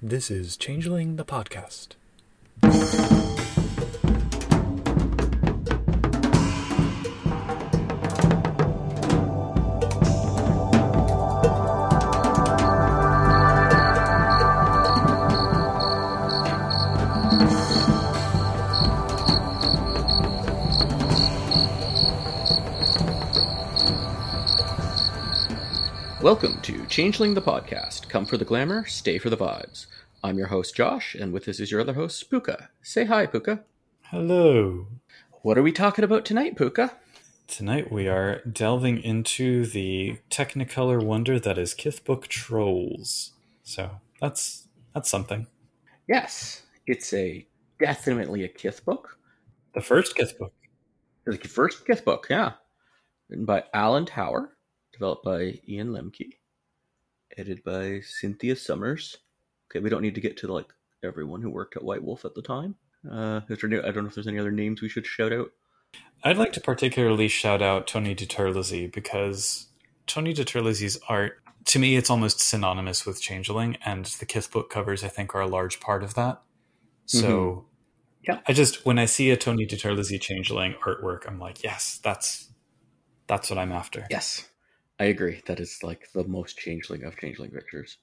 This is Changeling the Podcast. Welcome to Changeling the Podcast. Come for the glamour, stay for the vibes. I'm your host, Josh, and with us is your other host, Puka. Say hi, Puka. Hello. What are we talking about tonight, Puka? Tonight we are delving into the Technicolor wonder that is Kithbook Trolls. So that's that's something. Yes, it's a definitely a Kith book. The first Kithbook. The first Kith book, yeah. Written by Alan Tower, developed by Ian Lemke, edited by Cynthia Summers. Okay, we don't need to get to like everyone who worked at White Wolf at the time. Uh, is there, I don't know if there's any other names we should shout out. I'd like to particularly shout out Tony DiTerlizzi because Tony DiTerlizzi's art, to me, it's almost synonymous with Changeling, and the Kith book covers, I think, are a large part of that. So, Yeah. I just when I see a Tony DiTerlizzi Changeling artwork, I'm like, yes, that's that's what I'm after. Yes, I agree. That is like the most changeling of changeling pictures.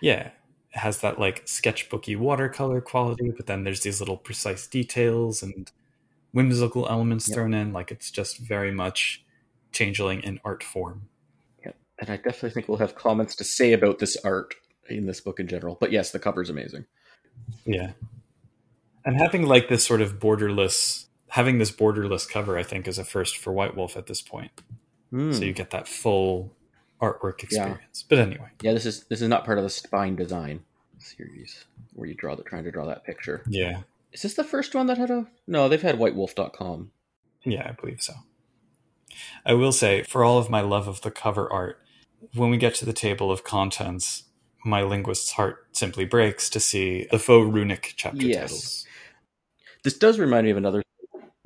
Yeah. It has that like sketchbooky watercolor quality, but then there's these little precise details and whimsical elements Yep. thrown in. Like it's just very much changeling in art form. Yeah. And I definitely think we'll have comments to say about this art in this book in general. But yes, the cover's amazing. Yeah. And having like this sort of borderless having this borderless cover, I think, is a first for White Wolf at this point. Hmm. So you get that full artwork Yeah. experience. But anyway. yeah, this is this is not part of the spine design series where you draw the trying to draw that picture. Yeah. Is this the first one that had a? No, they've had whitewolf.com. Yeah, I believe so. I will say, for all of my love of the cover art, when we get to the table of contents, my linguist's heart simply breaks to see the faux runic chapter Yes. titles. This does remind me of another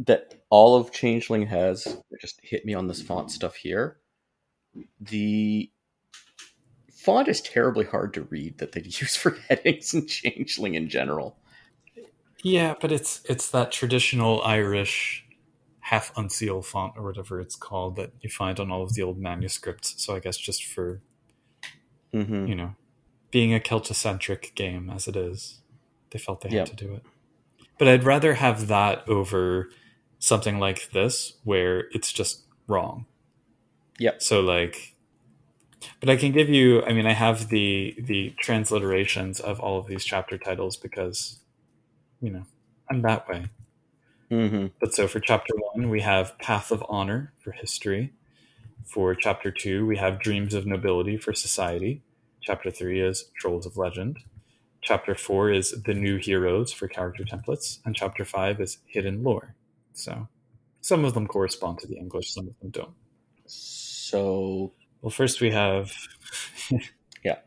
that all of Changeling has. Just hit me on this font stuff here. The font is terribly hard to read that they use for headings in Changeling in general. Yeah, but it's it's that traditional Irish half uncial font or whatever it's called that you find on all of the old manuscripts. So I guess just for Mm-hmm. you know being a Celtocentric game as it is, they felt they had Yep. to do it. But I'd rather have that over something like this where it's just wrong. Yep. So like but I can give you I mean I have the the transliterations of all of these chapter titles because you know, I'm that way. Mm-hmm. But so for chapter 1 we have Path of Honor for history. For chapter 2 we have Dreams of Nobility for society. Chapter 3 is Trolls of Legend. Chapter 4 is The New Heroes for character templates. And chapter 5 is Hidden Lore. So some of them correspond to the English, some of them don't. So Well, first we have. Yeah.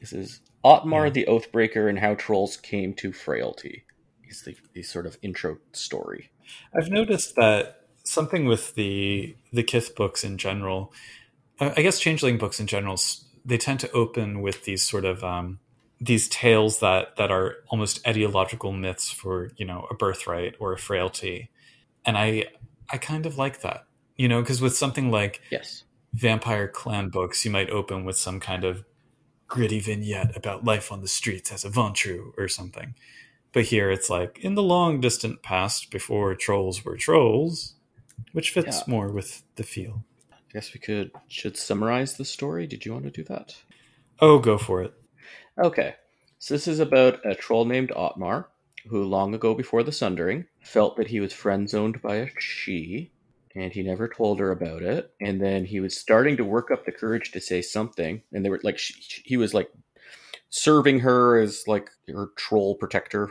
This is Otmar Yeah. the Oathbreaker and how trolls came to frailty. Is the, the sort of intro story. I've noticed that something with the the Kith books in general, I I guess Changeling books in general, they tend to open with these sort of um, these tales that that are almost ideological myths for you know a birthright or a frailty, and I I kind of like that, you know, because with something like Yes. vampire clan books, you might open with some kind of gritty vignette about life on the streets as a Ventrue or something. But here it's like in the long distant past before trolls were trolls, which fits Yeah. more with the feel. I guess we could should summarize the story. Did you want to do that? Oh, go for it. Okay. So this is about a troll named Otmar, who long ago before the Sundering felt that he was friend zoned by a Sidhe, and he never told her about it. And then he was starting to work up the courage to say something, and they were like, she, he was like serving her as like her troll protector,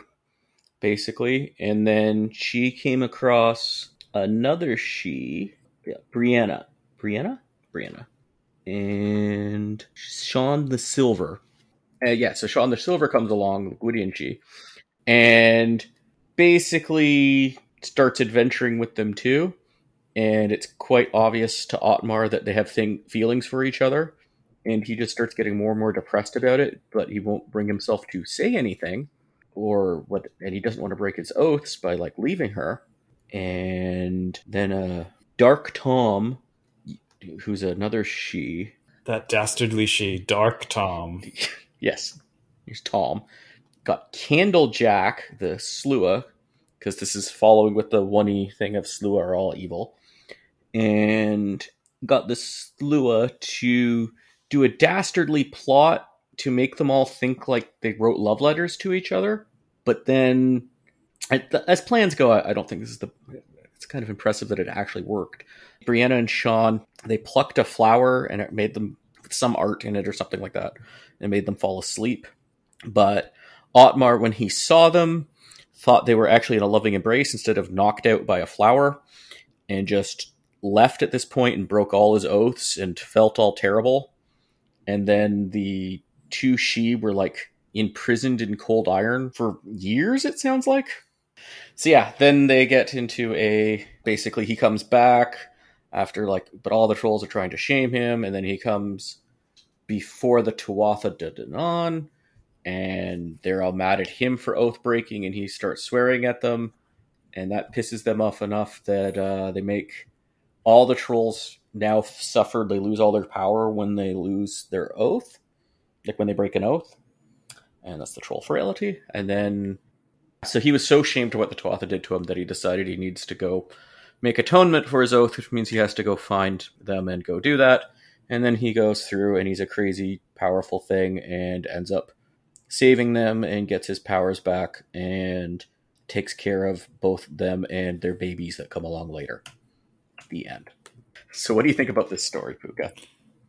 basically. And then she came across another Sidhe, yeah, Brianna. Brianna? Brianna. And Sean the Silver. Uh, yeah, so Sean the Silver comes along, and she, and basically starts adventuring with them too. And it's quite obvious to Otmar that they have thing feelings for each other. and he just starts getting more and more depressed about it, but he won't bring himself to say anything or what and he doesn't want to break his oaths by like leaving her. And then uh Dark Tom who's another Sidhe. That dastardly Sidhe, Dark Tom. yes. Here's Tom. Got Candlejack, the Sluagh, because this is following with the one thing of Sluagh are all evil. And got the Sluagh to do a dastardly plot to make them all think like they wrote love letters to each other. But then, as plans go, I don't think this is the. It's kind of impressive that it actually worked. Brianna and Sean they plucked a flower and it made them some art in it or something like that. It made them fall asleep. But Otmar, when he saw them, thought they were actually in a loving embrace instead of knocked out by a flower, and just left at this point and broke all his oaths and felt all terrible. And then the two Sidhe were like imprisoned in cold iron for years, it sounds like. So yeah, then they get into a basically he comes back after like but all the trolls are trying to shame him, and then he comes before the Tuatha De Danann, and they're all mad at him for oath breaking, and he starts swearing at them, and that pisses them off enough that uh, they make all the trolls now suffer. They lose all their power when they lose their oath, like when they break an oath, and that's the troll frailty. And then, so he was so shamed to what the Tuatha did to him that he decided he needs to go make atonement for his oath, which means he has to go find them and go do that. And then he goes through and he's a crazy, powerful thing and ends up saving them and gets his powers back and takes care of both them and their babies that come along later the end. So, what do you think about this story, Puka?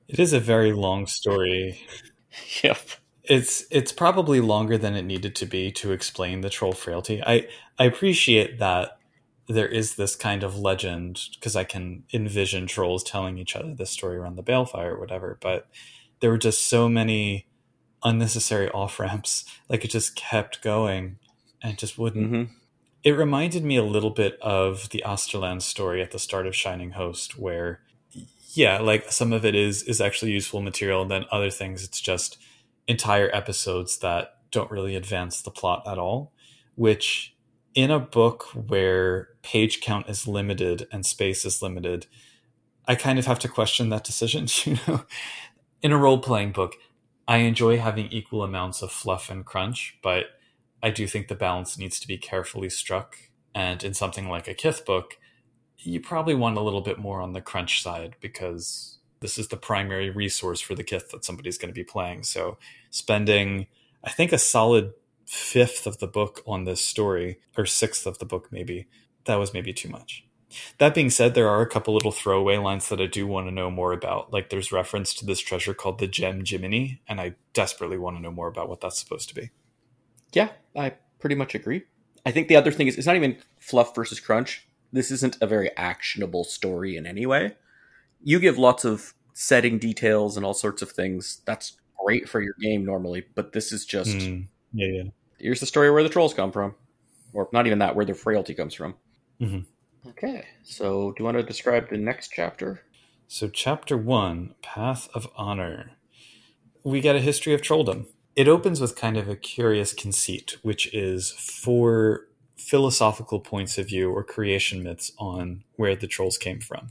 It is a very long story. yep. It's it's probably longer than it needed to be to explain the troll frailty. I I appreciate that there is this kind of legend because I can envision trolls telling each other this story around the balefire or whatever, but there were just so many unnecessary off ramps. Like it just kept going and just wouldn't mm-hmm it reminded me a little bit of the Osterland story at the start of Shining Host, where yeah, like some of it is is actually useful material, and then other things it's just entire episodes that don't really advance the plot at all. Which in a book where page count is limited and space is limited, I kind of have to question that decision. You know, in a role playing book, I enjoy having equal amounts of fluff and crunch, but I do think the balance needs to be carefully struck. And in something like a Kith book, you probably want a little bit more on the crunch side because this is the primary resource for the Kith that somebody's going to be playing. So spending, I think, a solid fifth of the book on this story, or sixth of the book, maybe, that was maybe too much. That being said, there are a couple little throwaway lines that I do want to know more about. Like there's reference to this treasure called the Gem Jiminy, and I desperately want to know more about what that's supposed to be. Yeah, I pretty much agree. I think the other thing is it's not even fluff versus crunch. This isn't a very actionable story in any way. You give lots of setting details and all sorts of things. That's great for your game normally, but this is just mm, yeah, yeah. Here's the story where the trolls come from, or not even that, where the frailty comes from. Mm-hmm. Okay, so do you want to describe the next chapter? So, chapter one, Path of Honor. We get a history of trolldom it opens with kind of a curious conceit, which is four philosophical points of view or creation myths on where the trolls came from.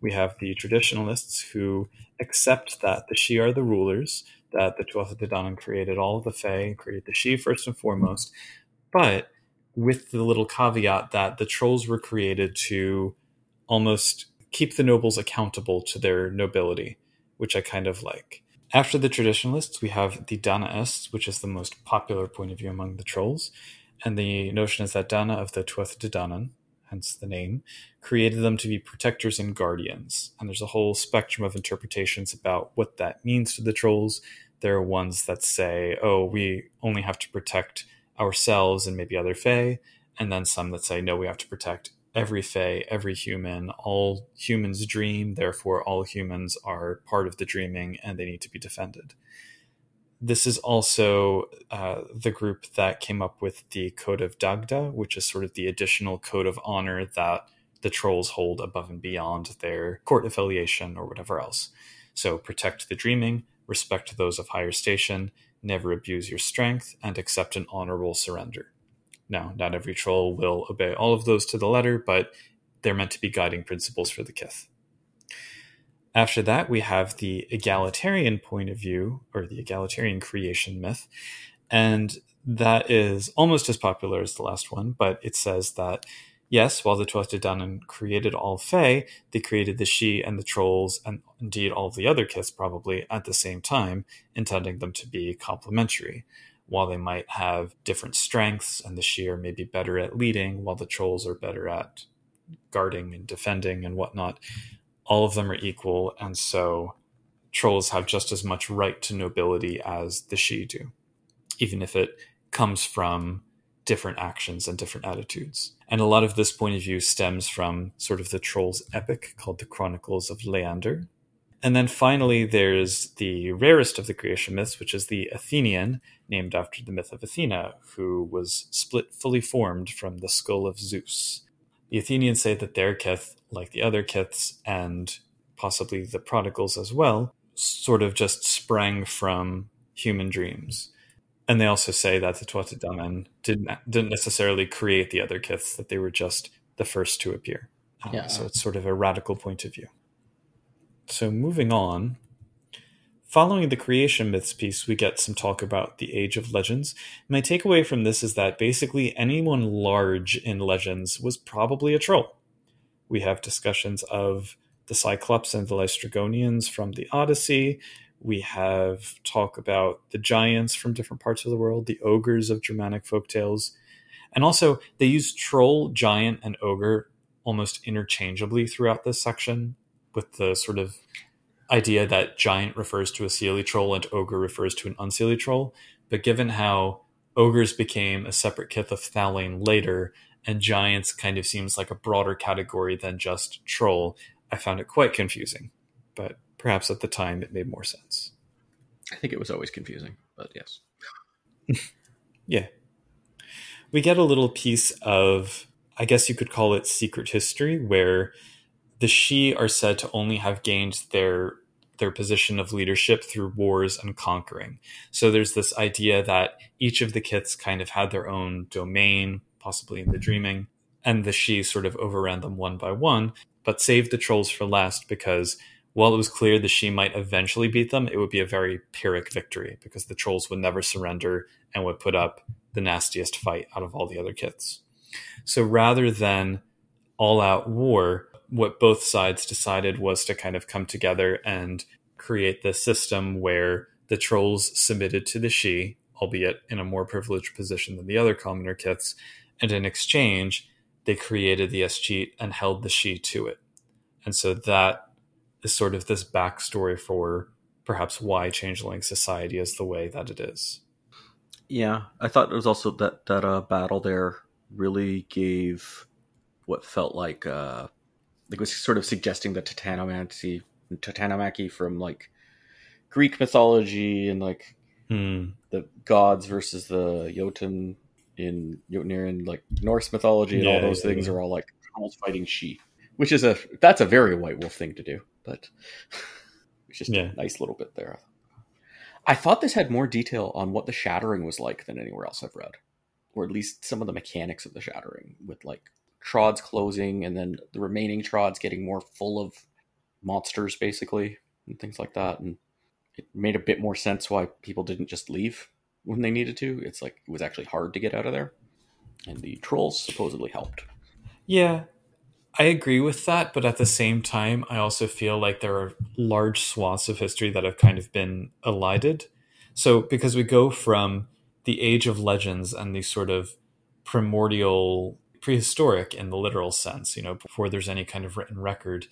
We have the traditionalists who accept that the Sidhe are the rulers, that the Tuatha De Danann created all of the Fae, created the Sidhe first and foremost, but with the little caveat that the trolls were created to almost keep the nobles accountable to their nobility, which I kind of like. After the traditionalists, we have the Danaists, which is the most popular point of view among the trolls. And the notion is that Dana of the Tuatha De Danann, hence the name, created them to be protectors and guardians. And there's a whole spectrum of interpretations about what that means to the trolls. There are ones that say, oh, we only have to protect ourselves and maybe other Fae. And then some that say, no, we have to protect every Fae, every human, all humans dream, therefore all humans are part of the dreaming and they need to be defended. This is also uh, the group that came up with the Code of Dagda, which is sort of the additional code of honor that the trolls hold above and beyond their court affiliation or whatever else. So protect the dreaming, respect those of higher station, never abuse your strength, and accept an honorable surrender. Now, not every troll will obey all of those to the letter, but they're meant to be guiding principles for the kith. After that, we have the egalitarian point of view, or the egalitarian creation myth. And that is almost as popular as the last one, but it says that yes, while the Tuatha Danann created all Fae, they created the Sidhe and the Trolls, and indeed all the other kiths probably at the same time, intending them to be complementary. While they might have different strengths, and the Sidhe are maybe better at leading, while the Trolls are better at guarding and defending and whatnot, all of them are equal, and so Trolls have just as much right to nobility as the Sidhe do, even if it comes from different actions and different attitudes. And a lot of this point of view stems from sort of the Trolls epic called the Chronicles of Leander. And then finally, there's the rarest of the creation myths, which is the Athenian, named after the myth of Athena, who was split fully formed from the skull of Zeus. The Athenians say that their kith, like the other kiths and possibly the prodigals as well, sort of just sprang from human dreams and they also say that the Tuatha Danann didn't didn't necessarily create the other kiths; that they were just the first to appear. Uh, yeah. So it's sort of a radical point of view. So moving on, following the creation myths piece, we get some talk about the age of legends. My takeaway from this is that basically anyone large in legends was probably a troll. We have discussions of the Cyclops and the Laestrygonians from the Odyssey we have talk about the giants from different parts of the world, the ogres of Germanic folktales. And also, they use troll, giant, and ogre almost interchangeably throughout this section, with the sort of idea that giant refers to a seelie troll and ogre refers to an unseelie troll. But given how ogres became a separate kith of Thallain later, and giants kind of seems like a broader category than just troll, I found it quite confusing. But perhaps at the time it made more sense. I think it was always confusing, but yes. yeah. We get a little piece of, I guess you could call it secret history, where the Sidhe are said to only have gained their their position of leadership through wars and conquering. So there's this idea that each of the kiths kind of had their own domain, possibly in the dreaming, and the Sidhe sort of overran them one by one, but saved the trolls for last because while it was clear that Sidhe might eventually beat them, it would be a very Pyrrhic victory because the trolls would never surrender and would put up the nastiest fight out of all the other kits. So rather than all out war, what both sides decided was to kind of come together and create this system where the trolls submitted to the Sidhe, albeit in a more privileged position than the other commoner kits, and in exchange, they created the Escheat and held the Sidhe to it. And so that is sort of this backstory for perhaps why changeling society is the way that it is. Yeah, I thought it was also that that uh, battle there really gave what felt like uh, it was sort of suggesting the Titanomancy, Titanomachy from like Greek mythology and like hmm. the gods versus the Jotun in Jotunheim, like Norse mythology and yeah, all those yeah, things yeah. are all like fighting Sidhe, which is a that's a very white wolf thing to do but it's just yeah. a nice little bit there. I thought this had more detail on what the shattering was like than anywhere else I've read, or at least some of the mechanics of the shattering, with like trods closing and then the remaining trods getting more full of monsters, basically, and things like that. And it made a bit more sense why people didn't just leave when they needed to. It's like it was actually hard to get out of there, and the trolls supposedly helped. Yeah, I agree with that, but at the same time, I also feel like there are large swaths of history that have kind of been elided. So, because we go from the age of legends and these sort of primordial, prehistoric in the literal sense, you know, before there's any kind of written record,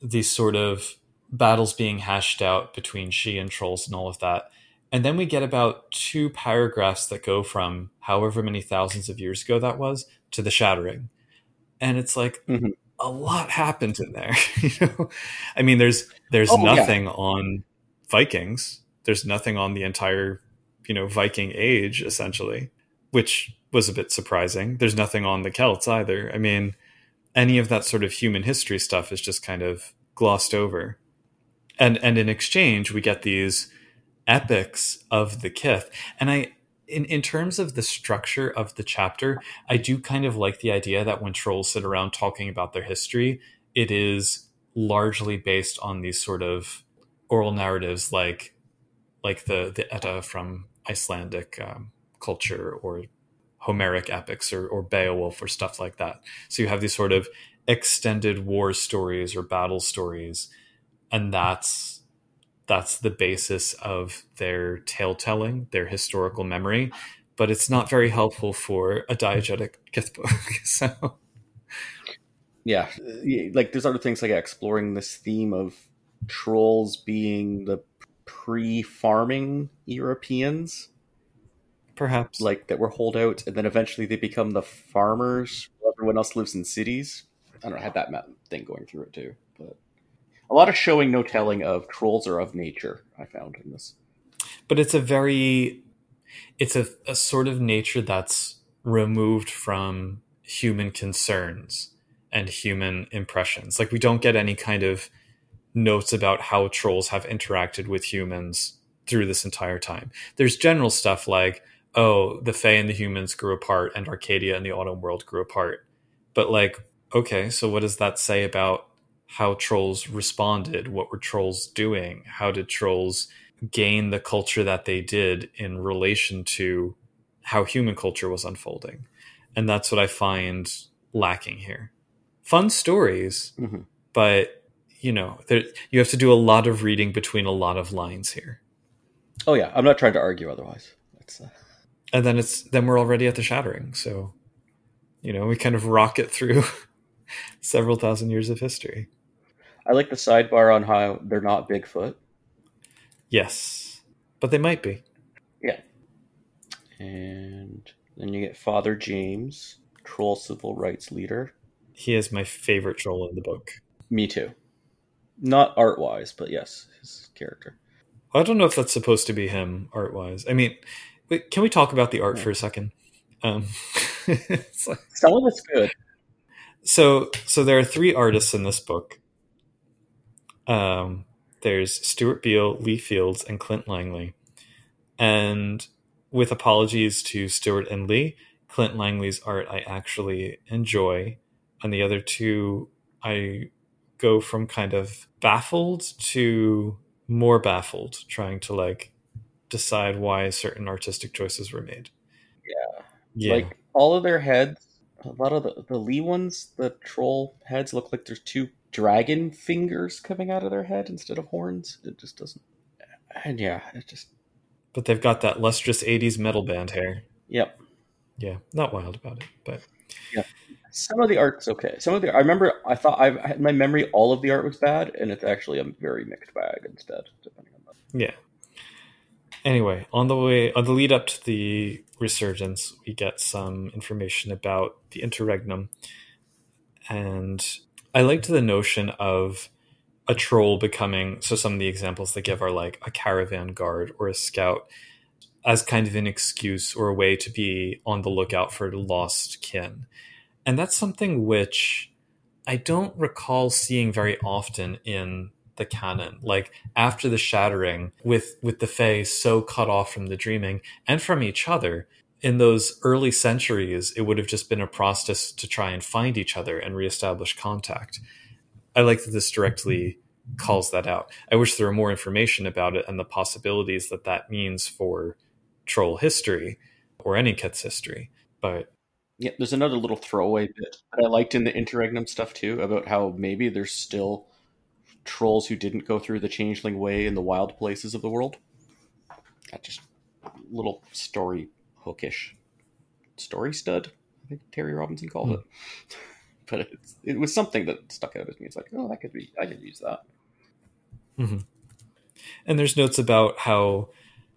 these sort of battles being hashed out between Sidhe and trolls and all of that. And then we get about two paragraphs that go from however many thousands of years ago that was to the shattering and it's like mm-hmm. a lot happened in there. you know, I mean, there's there's oh, nothing yeah. on Vikings. There's nothing on the entire you know Viking age essentially, which was a bit surprising. There's nothing on the Celts either. I mean, any of that sort of human history stuff is just kind of glossed over. And and in exchange, we get these epics of the Kith. And I in, in terms of the structure of the chapter, I do kind of like the idea that when trolls sit around talking about their history, it is largely based on these sort of oral narratives like like the the Edda from Icelandic um, culture or Homeric epics or, or Beowulf or stuff like that. So you have these sort of extended war stories or battle stories, and that's that's the basis of their tale telling, their historical memory. But it's not very helpful for a diegetic Kith book. so yeah, like there's other things like exploring this theme of trolls being the pre-farming Europeans, perhaps like that were holdouts, and then eventually they become the farmers. Everyone else lives in cities. I don't know. I had that thing going through it too, a lot of showing, no telling of trolls are of nature. I found in this, but it's a very, it's a, a sort of nature that's removed from human concerns and human impressions. Like we don't get any kind of notes about how trolls have interacted with humans through this entire time. There's general stuff like, oh, the Fae and the humans grew apart and Arcadia and the Autumn world grew apart. But like, okay, so what does that say about how trolls responded? What were trolls doing? How did trolls gain the culture that they did in relation to how human culture was unfolding? And that's what I find lacking here. Fun stories, mm-hmm. but you know, there, you have to do a lot of reading between a lot of lines here. Oh yeah, I'm not trying to argue otherwise. Uh... And then it's then we're already at the shattering, so you know we kind of rocket through several thousand years of history. I like the sidebar on how they're not Bigfoot. Yes, but they might be. Yeah. And then you get Father James, troll civil rights leader. He is my favorite troll in the book. Me too. Not art wise, but yes, his character. I don't know if that's supposed to be him art wise. I mean, wait, can we talk about the art yeah. for a second? Um, like, Some of it's good. So, so there are three artists in this book. Um, there's Stuart Beel, Lee Fields, and Clint Langley. And with apologies to Stuart and Lee, Clint Langley's art I actually enjoy, and the other two I go from kind of baffled to more baffled trying to like decide why certain artistic choices were made. Yeah. yeah. Like all of their heads, a lot of the, the Lee ones, the troll heads look like there's two dragon fingers coming out of their head instead of horns. It just doesn't. And yeah, it just. But they've got that lustrous 80s metal band hair. Yep. Yeah, not wild about it, but. Yeah. Some of the art's okay. Some of the I remember I thought I had my memory all of the art was bad, and it's actually a very mixed bag instead, depending on that. Yeah. Anyway, on the way on the lead up to the resurgence, we get some information about the interregnum, and I liked the notion of a troll becoming. So some of the examples they give are like a caravan guard or a scout as kind of an excuse or a way to be on the lookout for lost kin and that's something which I don't recall seeing very often in the canon. Like after the shattering, with with the Fae so cut off from the dreaming and from each other, in those early centuries, it would have just been a process to try and find each other and reestablish contact. I like that this directly calls that out. I wish there were more information about it and the possibilities that that means for troll history or any Kith's history. But yeah, there's another little throwaway bit that I liked in the interregnum stuff too about how maybe there's still trolls who didn't go through the changeling way in the wild places of the world. That just little story hookish story stud. I think Terry Robinson called mm. it. But it was something that stuck out at me. It's like, oh, that could be. I could use that. Mm-hmm. And there's notes about how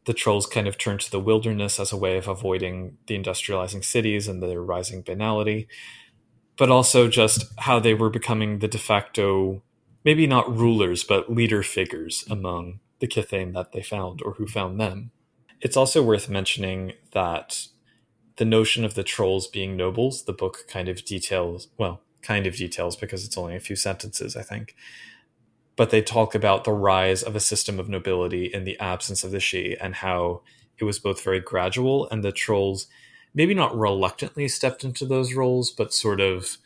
the trolls kind of turn to the wilderness as a way of avoiding the industrializing cities and their rising banality, but also just how they were becoming the de facto, maybe not rulers, but leader figures among the Kithain that they found or who found them. It's also worth mentioning that the notion of the trolls being nobles, the book kind of details, well, kind of details because it's only a few sentences, I think, but they talk about the rise of a system of nobility in the absence of the Sidhe and how it was both very gradual and the trolls maybe not reluctantly stepped into those roles, but sort of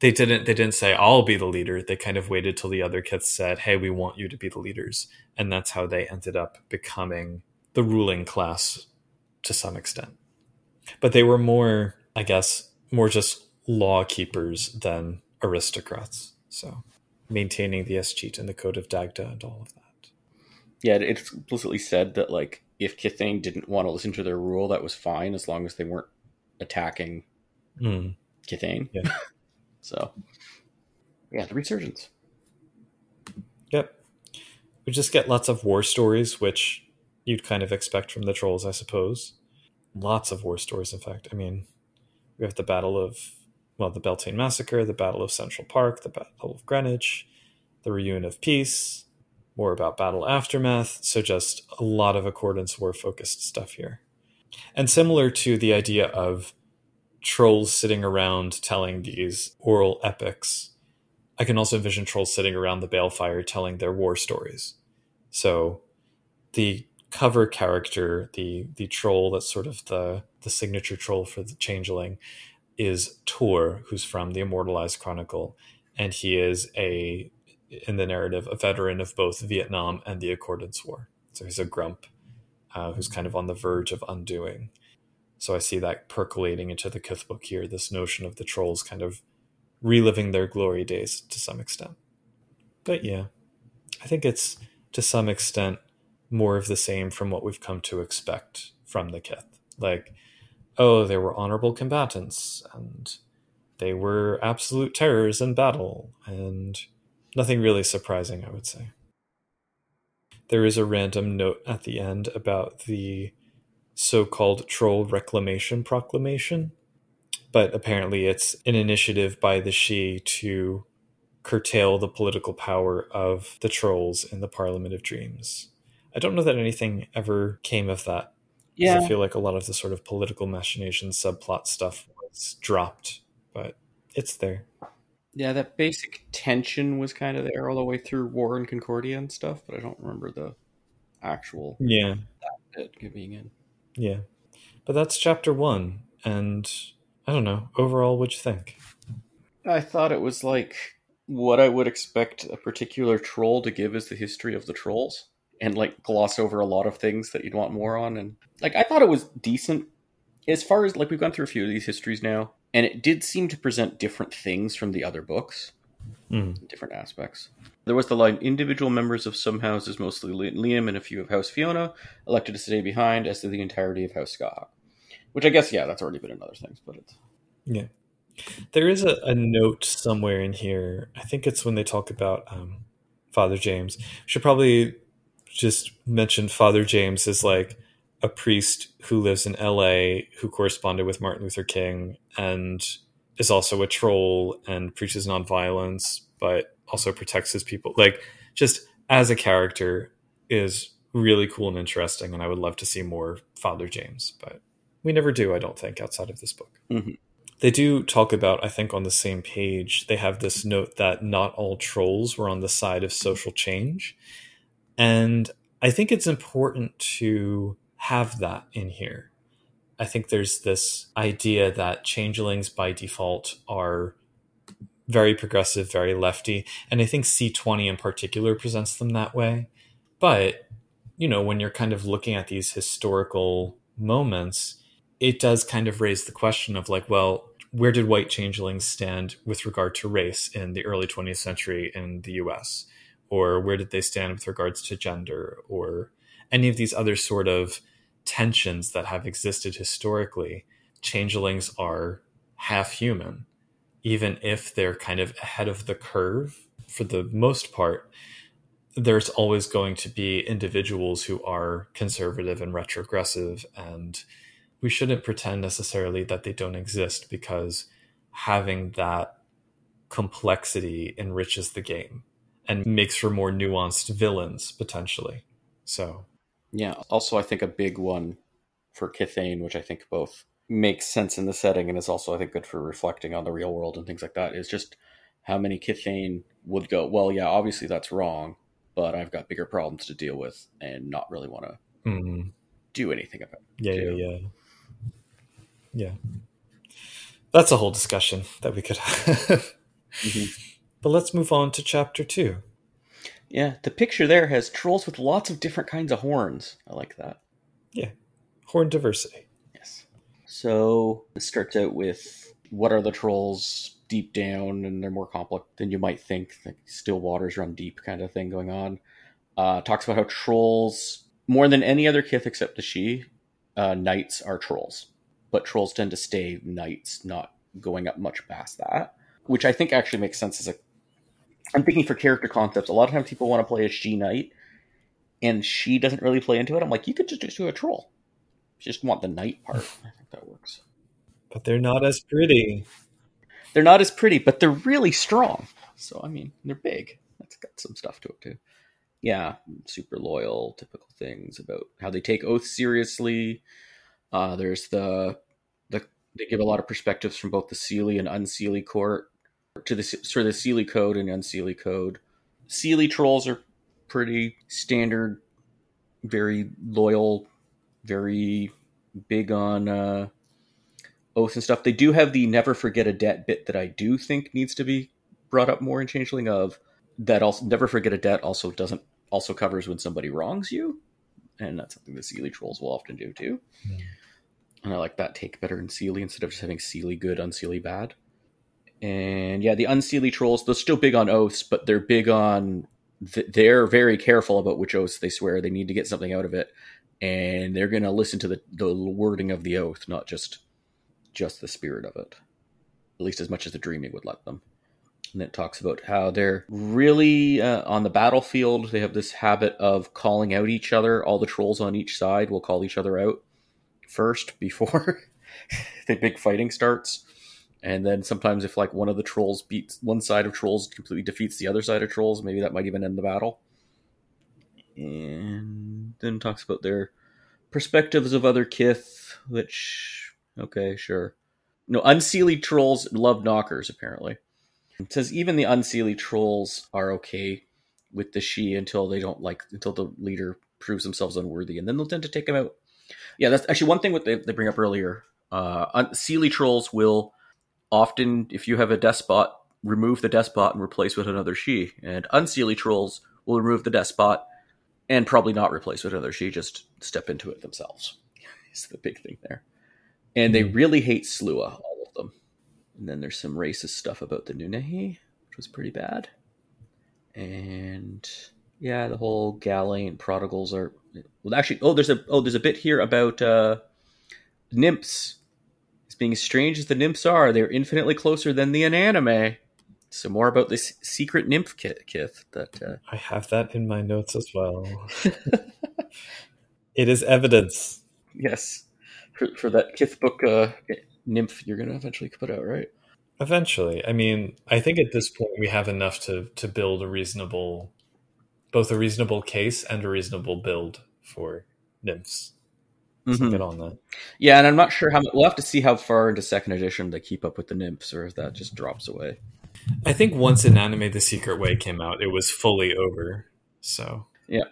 they didn't they didn't say I'll be the leader. They kind of waited till the other kids said, "Hey, we want you to be the leaders," and that's how they ended up becoming the ruling class to some extent. But they were more, I guess, more just law keepers than aristocrats. So maintaining the escheat and the code of Dagda and all of that. Yeah, it explicitly said that like if Kithain didn't want to listen to their rule, that was fine as long as they weren't attacking mm. Kithain. Yeah. so yeah, the resurgence. Yep. We just get lots of war stories, which you'd kind of expect from the trolls, I suppose. Lots of war stories, in fact. I mean, we have the Battle of well, the Beltane Massacre, the Battle of Central Park, the Battle of Greenwich, the Reunion of Peace, more about battle aftermath. So, just a lot of Accordance War focused stuff here. And similar to the idea of trolls sitting around telling these oral epics, I can also envision trolls sitting around the balefire telling their war stories. So, the cover character, the the troll that's sort of the the signature troll for the changeling, is Tor, who's from the Immortal Eyes Chronicle, and he is a in the narrative a veteran of both Vietnam and the Accordance War. So he's a grump uh, who's kind of on the verge of undoing. So I see that percolating into the Kith book here. This notion of the trolls kind of reliving their glory days to some extent. But yeah, I think it's to some extent more of the same from what we've come to expect from the Kith. Like oh, they were honorable combatants and they were absolute terrors in battle, and nothing really surprising, I would say. There is a random note at the end about the so called Troll Reclamation Proclamation, but apparently it's an initiative by the Sidhe to curtail the political power of the trolls in the Parliament of Dreams. I don't know that anything ever came of that yeah. I feel like a lot of the sort of political machinations, subplot stuff was dropped, but it's there. Yeah, that basic tension was kind of there all the way through War in Concordia and stuff, but I don't remember the actual yeah bit being in. Yeah, but that's chapter one, and I don't know. Overall, what'd you think? I thought it was like what I would expect a particular troll to give as the history of the trolls and like gloss over a lot of things that you'd want more on. And like I thought it was decent as far as like we've gone through a few of these histories now, and it did seem to present different things from the other books, mm. different aspects. There was the line: individual members of some houses, mostly Liam and a few of House Fiona, elected to stay behind, as did the entirety of House Scathach. Which I guess, yeah, that's already been in other things, but it's yeah. There is a, a note somewhere in here. I think it's when they talk about um, Father James. should probably just mention Father James as like a priest who lives in LA who corresponded with Martin Luther King and is also a troll and preaches nonviolence, but also protects his people. Like, just as a character, is really cool and interesting. And I would love to see more Father James, but we never do, I don't think, outside of this book. Mm-hmm. They do talk about, I think, on the same page, they have this note that not all trolls were on the side of social change. And I think it's important to have that in here. I think there's this idea that changelings by default are very progressive, very lefty. And I think C20 in particular presents them that way. But, you know, when you're kind of looking at these historical moments, it does kind of raise the question of like, well, where did white changelings stand with regard to race in the early 20th century in the US? or where did they stand with regards to gender or any of these other sort of tensions that have existed historically changelings are half human even if they're kind of ahead of the curve for the most part there's always going to be individuals who are conservative and retrogressive and we shouldn't pretend necessarily that they don't exist because having that complexity enriches the game and makes for more nuanced villains potentially. So, yeah. Also, I think a big one for Kithain, which I think both makes sense in the setting and is also I think good for reflecting on the real world and things like that, is just how many Kithain would go, well, yeah, obviously that's wrong, but I've got bigger problems to deal with and not really want to Mm. do anything about it. Yeah, too. yeah, yeah. Yeah. That's a whole discussion that we could have. But let's move on to chapter two. Yeah, the picture there has trolls with lots of different kinds of horns. I like that. Yeah, horn diversity. Yes. So it starts out with what are the trolls deep down, and they're more complex than you might think. Like still waters run deep kind of thing going on. Uh, talks about how trolls, more than any other kith except the Sidhe, uh, knights are trolls, but trolls tend to stay knights, not going up much past that. Which I think actually makes sense as a. I'm thinking for character concepts. A lot of times people want to play a Sidhe knight, and she doesn't really play into it. I'm like, you could just do a troll. Just want the knight part. I think that works. But they're not as pretty. They're not as pretty, but they're really strong. So I mean, they're big. That's got some stuff to it too. Yeah, super loyal, typical things about how they take oaths seriously. Uh, there's the the they give a lot of perspectives from both the Seelie and Unseelie court to the sort of the Seelie code and Unseelie code. Seelie trolls are pretty standard, very loyal, very big on uh, oaths and stuff. They do have the never forget a debt bit that I do think needs to be brought up more in Changeling of that also never forget a debt also doesn't also covers when somebody wrongs you. And that's something the Seelie trolls will often do too. Hmm. And I like that take better in Seelie instead of just having Seelie good, Unseelie bad. And yeah, the Unseelie trolls, they're still big on oaths, but they're big on th- they're very careful about which oaths they swear. They need to get something out of it. And they're gonna listen to the, the wording of the oath, not just just the spirit of it. At least as much as the dreaming would let them. And it talks about how they're really uh, on the battlefield. They have this habit of calling out each other. All the trolls on each side will call each other out first before the big fighting starts. And then sometimes, if like one of the trolls beats one side of trolls, completely defeats the other side of trolls, maybe that might even end the battle. And then talks about their perspectives of other kith, which okay, sure. No, unseelie trolls love knockers apparently. It says even the unseelie trolls are okay with the Sidhe until they don't like until the leader proves themselves unworthy, and then they'll tend to take him out. Yeah, that's actually one thing what they, they bring up earlier. Uh, trolls will often, if you have a despot, remove the despot and replace with another Sidhe, and unseelie trolls will remove the despot and probably not replace with another Sidhe, just step into it themselves. Is the big thing there. And they Mhm. really hate Sluagh, all of them. And then there's some racist stuff about the Nunnehi, which was pretty bad. And yeah, the whole Gallain prodigals are well actually oh there's a oh there's a bit here about uh nymphs. Being strange as the nymphs are, they're infinitely closer than the Nunnehi. So more about this secret nymph kith, kith that uh, I have that in my notes as well. it is evidence. yes for, for that kith book uh, nymph you're gonna eventually put out right. Eventually. I mean, I think at this point we have enough to to build a reasonable both a reasonable case and a reasonable build for nymphs. So Mhm. get on that. Yeah, and I'm not sure how we'll have to see how far into second edition they keep up with the nymphs, or if that just drops away. I think once in Nunnehi The Secret Way came out, it was fully over. So yeah,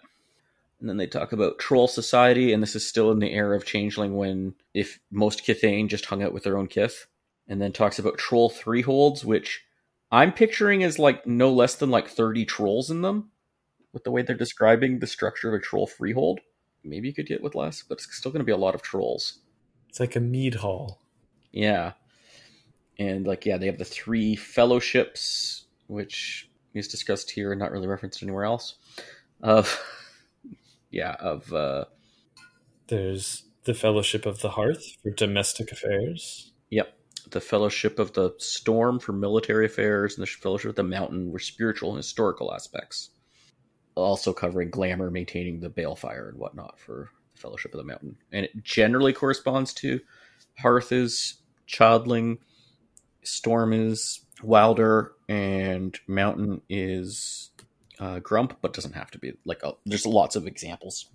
And then they talk about troll society, and this is still in the era of changeling when if most Kithain just hung out with their own kith. And then talks about troll freeholds, which I'm picturing as like no less than like 30 trolls in them, with the way they're describing the structure of a troll freehold. Maybe you could get with less, but it's still going to be a lot of trolls. it's like a mead hall. Yeah. And like yeah, they have the three fellowships, which is discussed here and not really referenced anywhere else. Of yeah, of uh There's the Fellowship of the Hearth for domestic affairs. yep. The Fellowship of the Storm for military affairs and the Fellowship of the Mountain were spiritual and historical aspects. Also covering glamour, maintaining the balefire and whatnot for the Fellowship of the Mountain. And it generally corresponds to Hearth is Childling, Storm is Wilder, and Mountain is uh, Grump, but doesn't have to be. Like, uh, there's lots of examples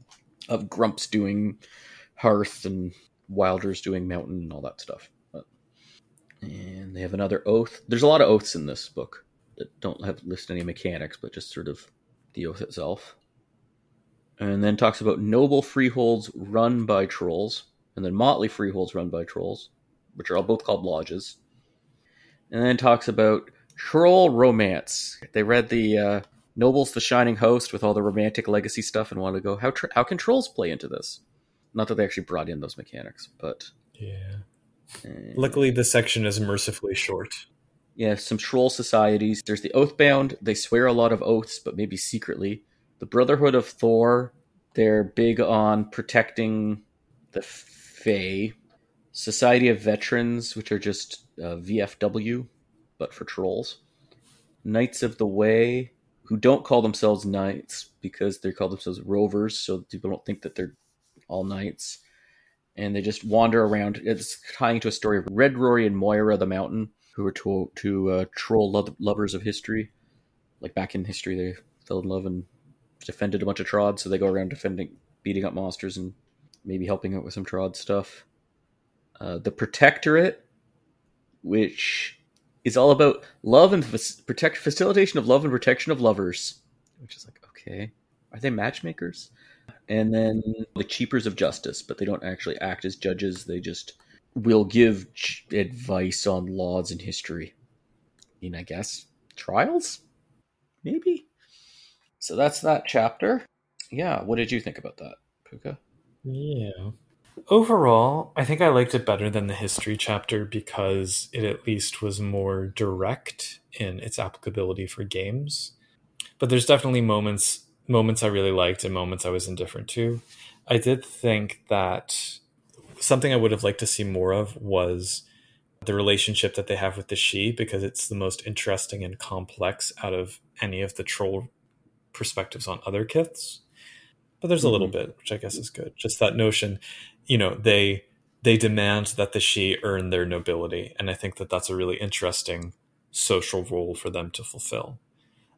of Grumps doing Hearth and Wilder's doing Mountain and all that stuff. But, and they have another oath. There's a lot of oaths in this book. that don't have list any mechanics, but just sort of the oath itself. And then talks about noble freeholds run by trolls, and then motley freeholds run by trolls, which are all both called lodges. And then talks about troll romance. They read the uh, Nobles the Shining Host with all the romantic legacy stuff and wanted to go, how, tr- how can trolls play into this? Not that they actually brought in those mechanics, but. Yeah. Luckily, this section is mercifully short. Yeah, some troll societies. There's the Oathbound. They swear a lot of oaths, but maybe secretly. The Brotherhood of Thor. They're big on protecting the Fae. Society of Veterans, which are just uh, VFW, but for trolls. Knights of the Way, who don't call themselves knights because they call themselves rovers, so people don't think that they're all knights. And they just wander around. It's tying to a story of Red Rory and Moira the Mountain, who are to, to uh, troll lo- lovers of history. Like back in history, they fell in love and defended a bunch of trods, so they go around defending, beating up monsters, and maybe helping out with some trod stuff. Uh, the Protectorate, which is all about love and protect facilitation of love and protection of lovers, which is like okay, are they matchmakers? And then the Keepers of Justice, but they don't actually act as judges; they just will give advice on laws and history. I mean, I guess trials, maybe. So that's that chapter. Yeah, what did you think about that, Puka? Yeah. Overall, I think I liked it better than the history chapter because it at least was more direct in its applicability for games. But there's definitely moments moments I really liked and moments I was indifferent to. I did think that something I would have liked to see more of was the relationship that they have with the Sidhe because it's the most interesting and complex out of any of the troll perspectives on other kiths. But there's a little mm-hmm. bit, which I guess is good. Just that notion you know they they demand that the Sidhe earn their nobility, and I think that that's a really interesting social role for them to fulfill.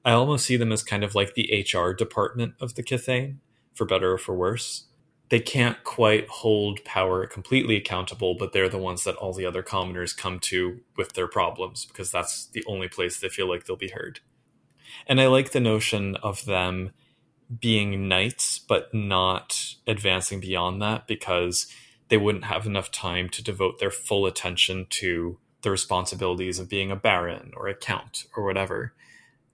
I almost see them as kind of like the HR department of the Kithain, for better or for worse. They can't quite hold power completely accountable, but they're the ones that all the other commoners come to with their problems because that's the only place they feel like they'll be heard. And I like the notion of them being knights, but not advancing beyond that because they wouldn't have enough time to devote their full attention to the responsibilities of being a baron or a count or whatever.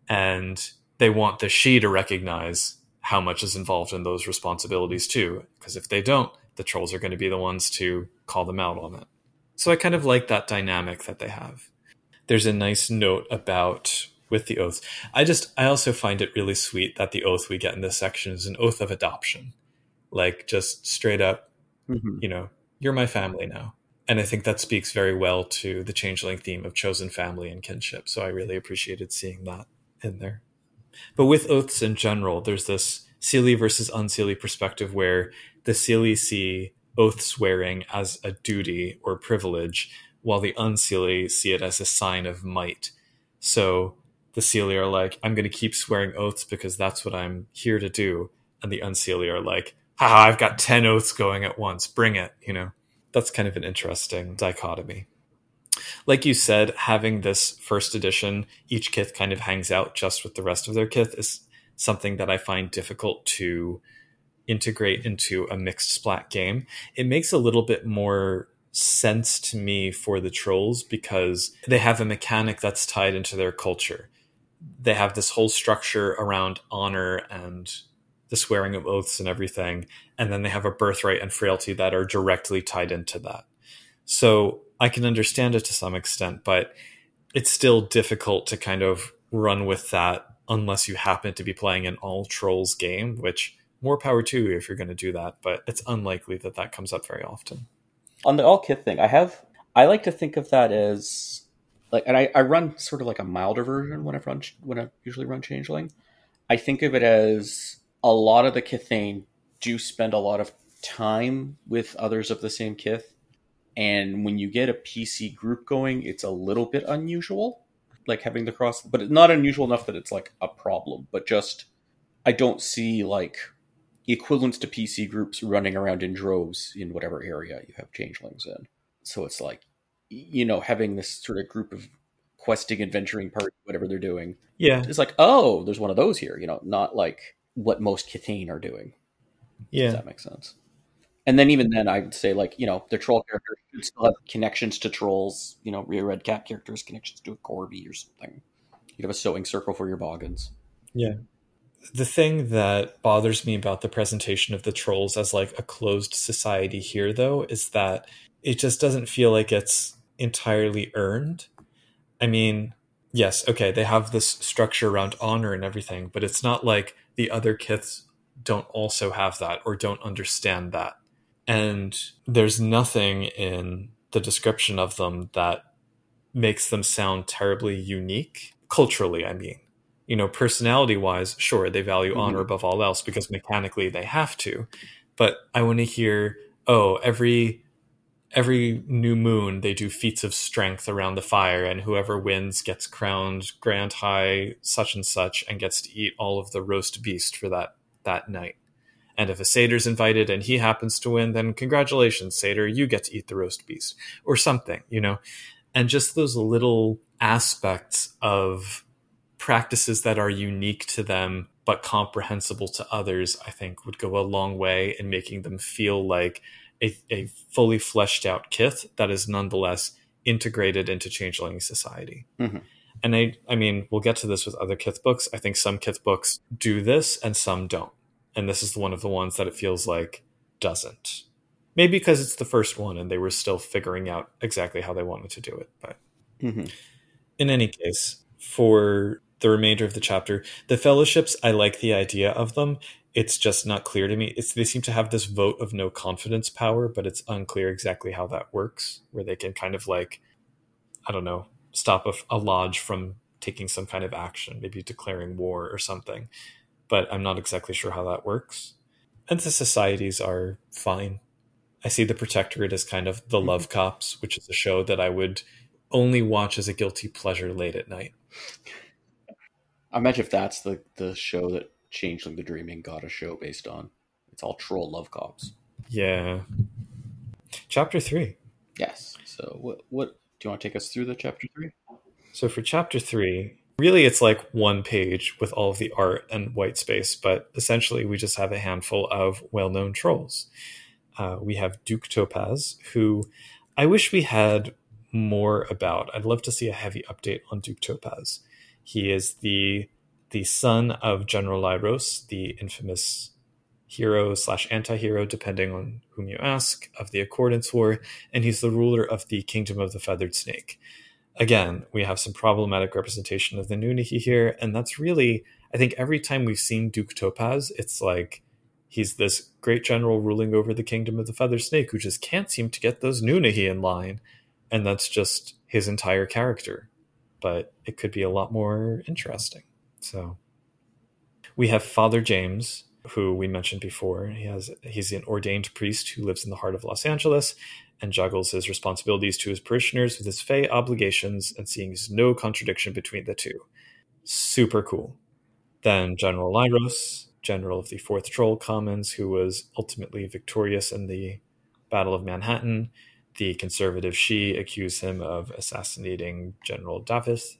And they want the Sidhe to recognize how much is involved in those responsibilities too. Because if they don't, the trolls are going to be the ones to call them out on it. So I kind of like that dynamic that they have. There's a nice note about with the oaths. I just I also find it really sweet that the oath we get in this section is an oath of adoption. Like just straight up, mm-hmm. you know, you're my family now. And I think that speaks very well to the changeling theme of chosen family and kinship. So I really appreciated seeing that in there. But with oaths in general, there's this Seelie versus unseelie perspective where the Seelie see oath swearing as a duty or privilege, while the unseelie see it as a sign of might. So the Seelie are like, I'm going to keep swearing oaths because that's what I'm here to do. And the Unseelie are like, haha, I've got 10 oaths going at once. Bring it. You know, that's kind of an interesting dichotomy. Like you said, having this first edition, each kith kind of hangs out just with the rest of their kith is something that I find difficult to integrate into a mixed splat game. It makes a little bit more sense to me for the trolls because they have a mechanic that's tied into their culture they have this whole structure around honor and the swearing of oaths and everything. And then they have a birthright and frailty that are directly tied into that. So I can understand it to some extent, but it's still difficult to kind of run with that unless you happen to be playing an all trolls game, which more power to you if you're going to do that, but it's unlikely that that comes up very often. On the all kith thing, I have I like to think of that as like and I, I run sort of like a milder version when I run when I usually run changeling. I think of it as a lot of the Kithain do spend a lot of time with others of the same kith, and when you get a PC group going, it's a little bit unusual, like having the cross, but it's not unusual enough that it's like a problem. But just I don't see like equivalents to PC groups running around in droves in whatever area you have changelings in. So it's like you know, having this sort of group of questing, adventuring part, whatever they're doing. Yeah, It's like, oh, there's one of those here. You know, not like what most Cthulhu are doing. Yeah. Does that make sense? And then even then, I would say like you know the troll characters should still have connections to trolls. You know, your red characters connections to a Corby or something. You'd have a sewing circle for your boggans. yeah. The thing that bothers me about the presentation of the trolls as like a closed society here, though, is that it just doesn't feel like it's entirely earned. I mean, yes, okay, they have this structure around honor and everything, but it's not like the other kiths don't also have that or don't understand that. And there's nothing in the description of them that makes them sound terribly unique culturally, I mean. You know, personality wise, sure, they value Mhm. honor above all else because mechanically they have to. But I want to hear, oh, every every new moon they do feats of strength around the fire and whoever wins gets crowned grand high such and such and gets to eat all of the roast beast for that that night and if a satyr's invited and he happens to win then congratulations satyr you get to eat the roast beast or something you know and just those little aspects of practices that are unique to them but comprehensible to others i think would go a long way in making them feel like a, a fully fleshed out kith that is nonetheless integrated into changeling society. Mhm. And I, I mean, we'll get to this with other kith books. I think some kith books do this and some don't. And this is one of the ones that it feels like doesn't. Maybe because it's the first one and they were still figuring out exactly how they wanted to do it. But Mm-hmm. in any case, for the remainder of the chapter, the fellowships, I like the idea of them. It's just not clear to me. It's they seem to have this vote of no confidence power, but it's unclear exactly how that works. Where they can kind of like, I don't know, stop a, a lodge from taking some kind of action, maybe declaring war or something. But I'm not exactly sure how that works. And the societies are fine. I see the Protectorate as kind of the mm-hmm. Love Cops, which is a show that I would only watch as a guilty pleasure late at night. I imagine if that's the the show that Changeling the Dreaming got a show based on. It's all troll love cops. Yeah. Chapter three. Yes. So what what do you want to take us through the chapter three? So for chapter three, really it's like one page with all of the art and white space, but essentially we just have a handful of well known trolls. Uh, we have Duke Topaz, who I wish we had more about. I'd love to see a heavy update on Duke Topaz. He is the the son of General Lyros, the infamous hero slash anti-hero, depending on whom you ask, of the Accordance War, and he's the ruler of the Kingdom of the Feathered Snake. Again, we have some problematic representation of the Nunnehi here, and that's really, I think, every time we've seen Duke Topaz, it's like he's this great general ruling over the Kingdom of the Feather Snake who just can't seem to get those Nunnehi in line, and that's just his entire character. But it could be a lot more interesting. So we have Father James, who we mentioned before. He has he's an ordained priest who lives in the heart of Los Angeles and juggles his responsibilities to his parishioners with his fey obligations and seeing no contradiction between the two. Super cool. Then General Lyros, general of the Fourth Troll Commons, who was ultimately victorious in the Battle of Manhattan. The conservative Sidhe accuse him of assassinating General Davis,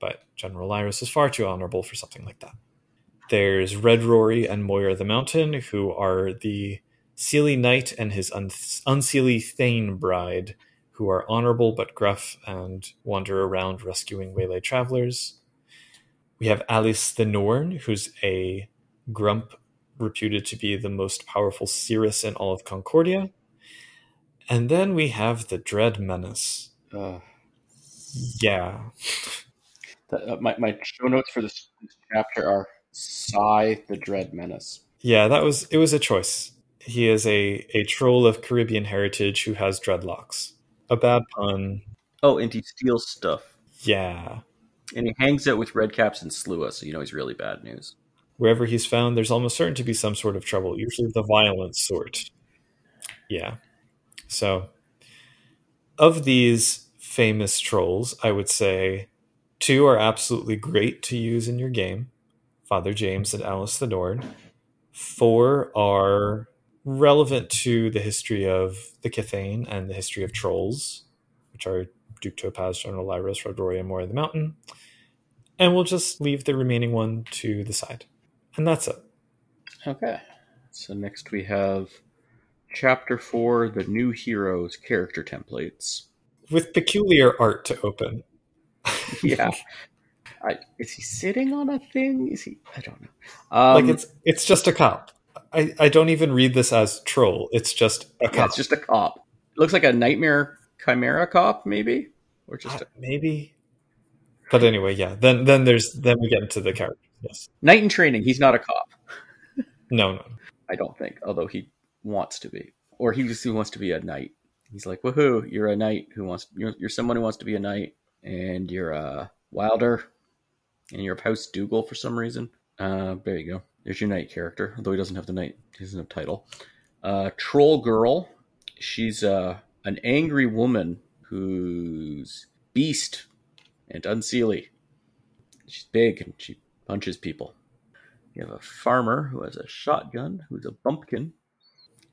but General Lyros is far too honorable for something like that. There's Red Rory and Moira the Mountain, who are the Seelie Knight and his un- unseelie Thane bride, who are honorable but gruff and wander around rescuing waylay travelers. We have Alice the Norn, who's a grump reputed to be the most powerful Cirrus in all of Concordia. And then we have the Dread Menace. Uh, Yeah. that, my my show notes for this, this chapter are Sigh the Dread Menace. Yeah, that was it was a choice. He is a, a troll of Caribbean heritage who has dreadlocks. A bad pun. Oh, and he steals stuff. Yeah. And he hangs out with Redcaps and Sluagh, so you know he's really bad news. Wherever he's found, there's almost certain to be some sort of trouble, usually the violent sort. Yeah. So, of these famous trolls, I would say two are absolutely great to use in your game Father James and Alice the Norn. Four are relevant to the history of the Kithain and the history of trolls, which are Duke Topaz, General Lyros, Rodroia, Moira the Mountain. And we'll just leave the remaining one to the side. And that's it. Okay. So next we have chapter four the new heroes character templates. With peculiar art to open. yeah. I, is he sitting on a thing? Is he? I don't know. Um, like it's it's just a cop. I, I don't even read this as troll. It's just a cop. Yeah, it's just a cop. It looks like a nightmare chimera cop, maybe, or just uh, maybe. But anyway, yeah. Then then there's then we get into the character. Yes. Knight in training. He's not a cop. no, no. I don't think. Although he wants to be, or he just wants to be a knight. He's like, woohoo! You're a knight who wants. You're, you're someone who wants to be a knight, and you're a wilder, and you're a House Dougal for some reason. Uh, there you go. There's your knight character, although he doesn't have the knight. He doesn't have title. Uh, Troll girl. She's uh, an angry woman who's beast and unseelie. She's big and she punches people. You have a farmer who has a shotgun, who's a bumpkin,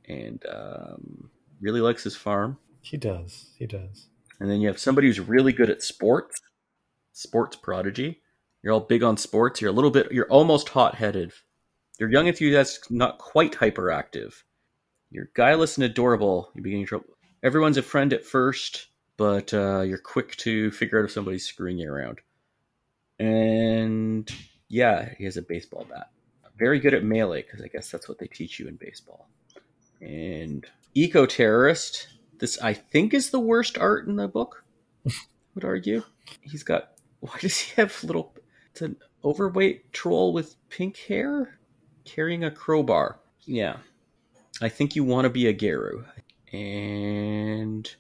and um, really likes his farm. He does. He does. And then you have somebody who's really good at sports, sports prodigy. You're all big on sports. You're a little bit. You're almost hot headed. You're young enthusiastic, not quite hyperactive. You're guileless and adorable. You're begin trouble. Everyone's a friend at first, but uh, you're quick to figure out if somebody's screwing you around. And yeah, he has a baseball bat. Very good at melee because I guess that's what they teach you in baseball. And eco terrorist. This I think is the worst art in the book. would argue. He's got. Why does he have little? It's an overweight troll with pink hair carrying a crowbar. Yeah, I think you want to be a Garou. And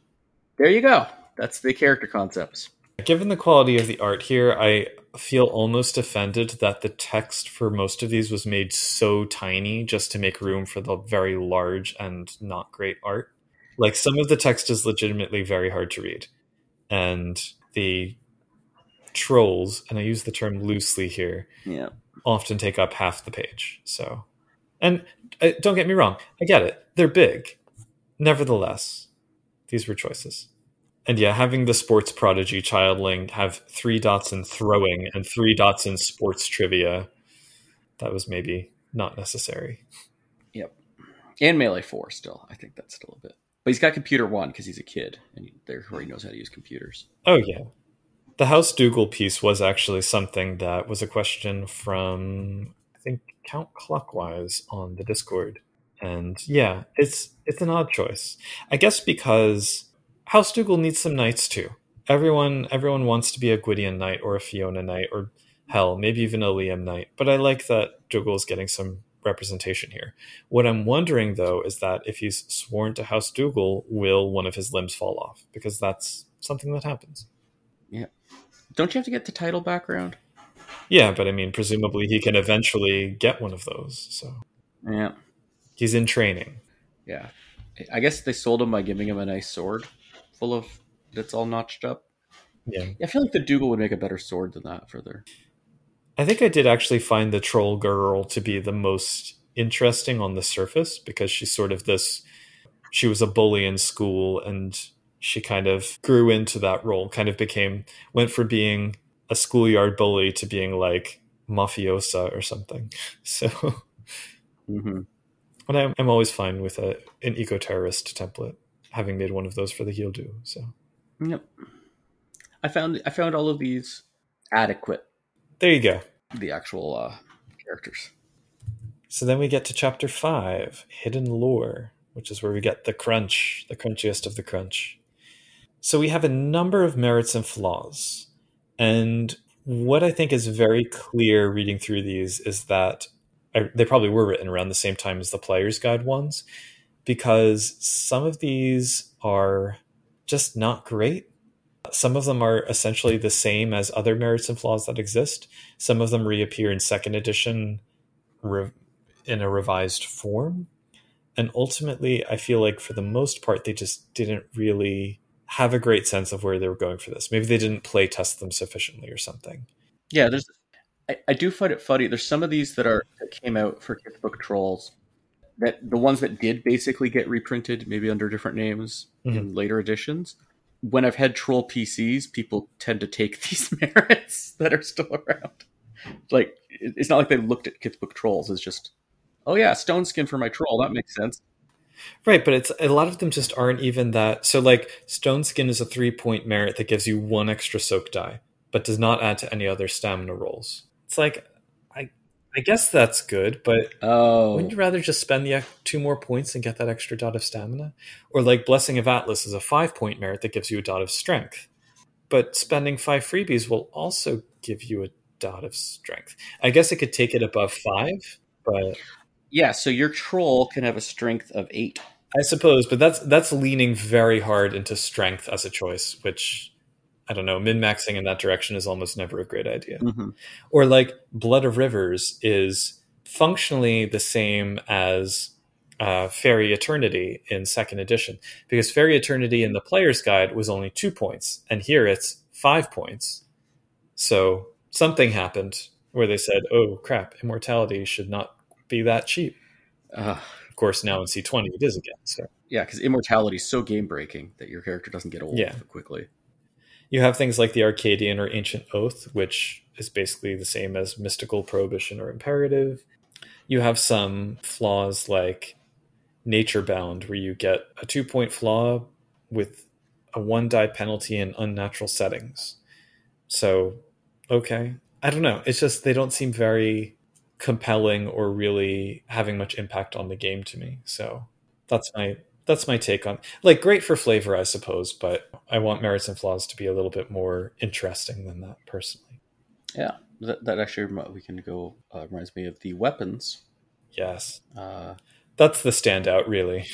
there you go. That's the character concepts. Given the quality of the art here, I feel almost offended that the text for most of these was made so tiny just to make room for the very large and not great art. Like some of the text is legitimately very hard to read. And the trolls, and I use the term loosely here, yeah. Often take up half the page. So, and uh, don't get me wrong, I get it. They're big. Nevertheless, these were choices. And yeah, having the sports prodigy childling have three dots in throwing and three dots in sports trivia, that was maybe not necessary. Yep. And Melee 4 still. I think that's still a bit. But he's got computer one because he's a kid and he, therefore he knows how to use computers. Oh, yeah. The House Dougal piece was actually something that was a question from, I think, Count Clockwise on the Discord. And yeah, it's it's an odd choice. I guess because House Dougal needs some knights too. Everyone everyone wants to be a Gwydion knight or a Fiona knight or hell, maybe even a Liam knight. But I like that Dougal is getting some representation here. What I'm wondering though is that if he's sworn to House Dougal, will one of his limbs fall off? Because that's something that happens. Yeah. Don't you have to get the title background? Yeah, but I mean, presumably he can eventually get one of those. So yeah, he's in training. Yeah, I guess they sold him by giving him a nice sword full of that's all notched up. Yeah. I feel like the Dougal would make a better sword than that for their. I think I did actually find the troll girl to be the most interesting on the surface because she's sort of this. She was a bully in school and she kind of grew into that role, kind of became, went from being a schoolyard bully to being like mafiosa or something. So. Mm-hmm. But I'm, I'm always fine with a, an eco terrorist template having made one of those for the heel do. So, yep. I found I found all of these adequate. There you go. The actual uh, characters. So then we get to chapter five, hidden lore, which is where we get the crunch, the crunchiest of the crunch. So we have a number of merits and flaws, and what I think is very clear reading through these is that I, they probably were written around the same time as the player's guide ones because some of these are just not great. Some of them are essentially the same as other merits and flaws that exist. Some of them reappear in second edition re- in a revised form. And ultimately, I feel like for the most part, they just didn't really have a great sense of where they were going for this. Maybe they didn't play test them sufficiently or something. Yeah, there's. I, I do find it funny. There's some of these that are that came out for Kithbook Trolls that the ones that did basically get reprinted, maybe under different names mm-hmm. in later editions, when I've had troll PCs, people tend to take these merits that are still around. Like it's not like they looked at Kithbook trolls. It's just, oh yeah, stone skin for my troll. That makes sense. Right, but it's a lot of them just aren't even that. So like stone skin is a three point merit that gives you one extra soak die, but does not add to any other stamina rolls. It's like I I guess that's good, but Oh, wouldn't you rather just spend the two more points and get that extra dot of stamina? Or like Blessing of Atlas is a five point merit that gives you a dot of strength. But spending five freebies will also give you a dot of strength. I guess it could take it above five, but yeah. So your troll can have a strength of eight. I suppose, but that's that's leaning very hard into strength as a choice, which I don't know. Min maxing in that direction is almost never a great idea. Mm-hmm. Or like Blood of Rivers is functionally the same as uh, Fairy Eternity in second edition, because Fairy Eternity in the player's guide was only two points, and here it's five points. So something happened where they said, "Oh crap, immortality should not be that cheap." Uh, Of course, now in C20 it is again. So yeah, because immortality is so game breaking that your character doesn't get old Yeah. quickly. You have things like the Arcadian or Ancient Oath, which is basically the same as Mystical Prohibition or Imperative. You have some flaws like Nature Bound, where you get a two point flaw with a one die penalty in unnatural settings. So, okay. I don't know. It's just they don't seem very compelling or really having much impact on the game to me. So that's my that's my take on like great for flavor i suppose but i want merits and flaws to be a little bit more interesting than that personally Yeah, that, that actually we can go uh, reminds me of the weapons. yes Uh, that's the standout really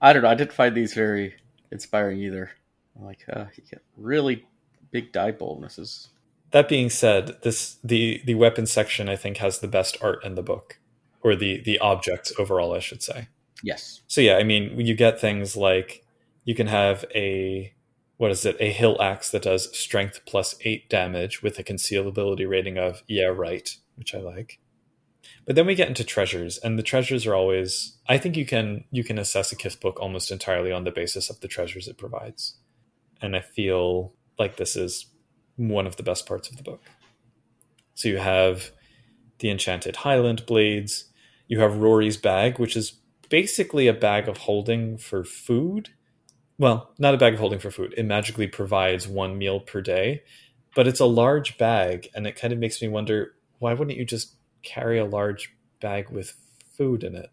I don't know. I didn't find these very inspiring either. I'm Like uh, you get really big die bonuses. That being said this the the weapons section i think has the best art in the book or the the objects overall i should say. Yes. so yeah i mean you get things like you can have a what is it? A hill axe that does strength plus 8 damage with a concealability rating of yeah right which i like. But then we get into treasures and the treasures are always i think you can you can assess a kith book almost entirely on the basis of the treasures it provides. And i feel like this is one of the best parts of the book so you have the enchanted highland blades you have rory's bag which is basically a bag of holding for food. Well, not a bag of holding for food. It magically provides one meal per day, but it's a large bag, and it kind of makes me wonder why wouldn't you just carry a large bag with food in it?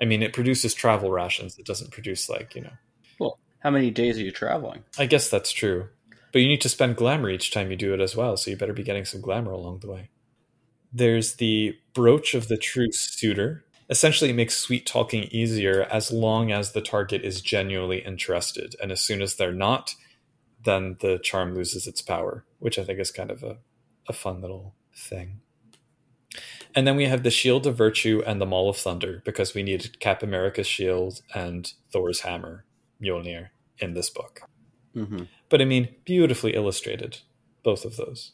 I mean, it produces travel rations. It doesn't produce, like, you know. Well, how many days are you traveling? I guess that's true. But you need to spend glamour each time you do it as well, so you better be getting some glamour along the way. There's the brooch of the true suitor. Essentially, it makes sweet talking easier as long as the target is genuinely interested. And as soon as they're not, then the charm loses its power, which I think is kind of a, a fun little thing. And then we have the Shield of Virtue and the Maul of Thunder because we needed Cap America's shield and Thor's hammer, Mjolnir, in this book Mm-hmm. But I mean, beautifully illustrated, both of those.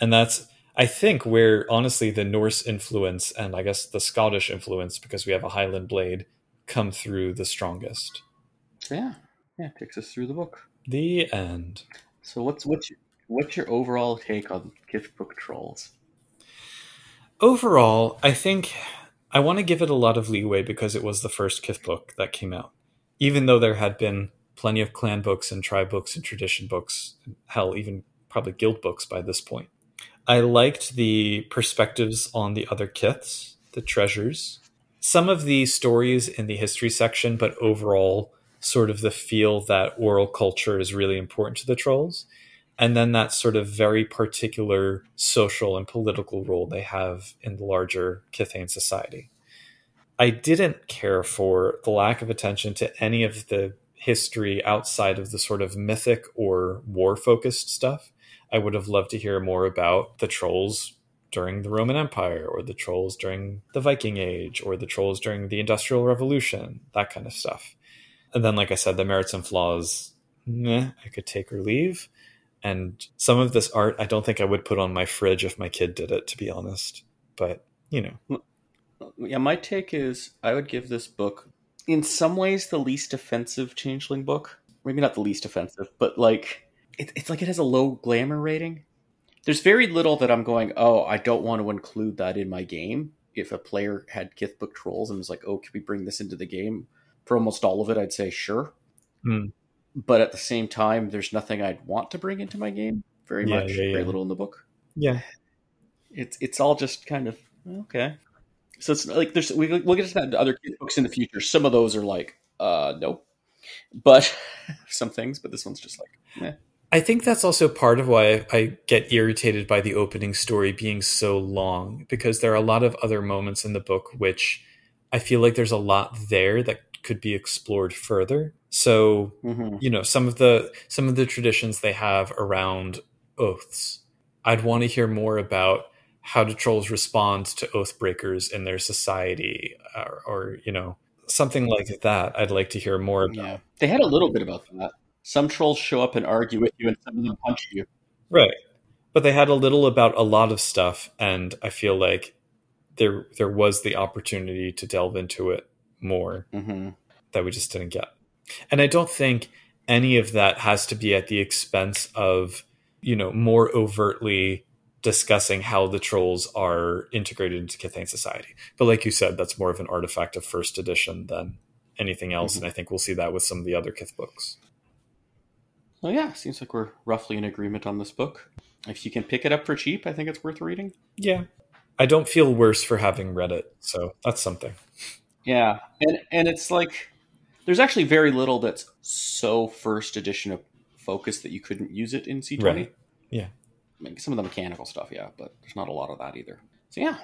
And that's, I think, where honestly the Norse influence and I guess the Scottish influence, because we have a Highland blade, come through the strongest. Yeah, yeah. Takes us through the book. The end. So what's what's your, what's your overall take on Kith Book Trolls? Overall, I think I want to give it a lot of leeway because it was the first Kith book that came out. Even though there had been plenty of clan books and tribe books and tradition books, hell, even probably guild books by this point. I liked the perspectives on the other kiths, the treasures, some of the stories in the history section, but overall, sort of the feel that oral culture is really important to the trolls. And then that sort of very particular social and political role they have in the larger Kithain society. I didn't care for the lack of attention to any of the history outside of the sort of mythic or war focused stuff. I would have loved to hear more about the trolls during the Roman Empire or the trolls during the Viking Age or the trolls during the Industrial Revolution, that kind of stuff. And then, like I said, the merits and flaws, meh, I could take or leave. And some of this art, I don't think I would put on my fridge if my kid did it, to be honest. But, you know, Yeah, my take is I would give this book, in some ways, the least offensive Changeling book. maybe not the least offensive, but like it, it's like it has a low glamour rating. There's very little that I'm going, oh, I don't want to include that in my game. If a player had Kithbook trolls and was like, oh, can we bring this into the game? For almost all of it, I'd say sure. Mm. But at the same time, there's nothing I'd want to bring into my game. Very Yeah, much, yeah, very little in the book. Yeah. It's it's all just kind of okay. So it's like there's we we'll get to that in other books in the future. Some of those are like uh no, but some things. But this one's just like eh. I think that's also part of why I get irritated by the opening story being so long because there are a lot of other moments in the book which I feel like there's a lot there that could be explored further. So, Mhm. you know, some of the some of the traditions they have around oaths. I'd want to hear more about how do trolls respond to oath breakers in their society or, or you know, something like that. I'd like to hear more about. yeah. They had a little bit about that. Some trolls show up and argue with you, and some of them punch you. Right. But they had a little about a lot of stuff and I feel like there there was the opportunity to delve into it more hmm that we just didn't get. And I don't think any of that has to be at the expense of, you know, more overtly discussing how the trolls are integrated into Kithain society. But like you said, that's more of an artifact of first edition than anything else. Mhm. And I think we'll see that with some of the other Kith books. Well, yeah, seems like we're roughly in agreement on this book. If you can pick it up for cheap, I think it's worth reading. Yeah. I don't feel worse for having read it, so that's something. Yeah, and and it's like there's actually very little that's so first edition of focus that you couldn't use it in C20. Right. Yeah. I mean, some of the mechanical stuff, yeah, but there's not a lot of that either. So yeah,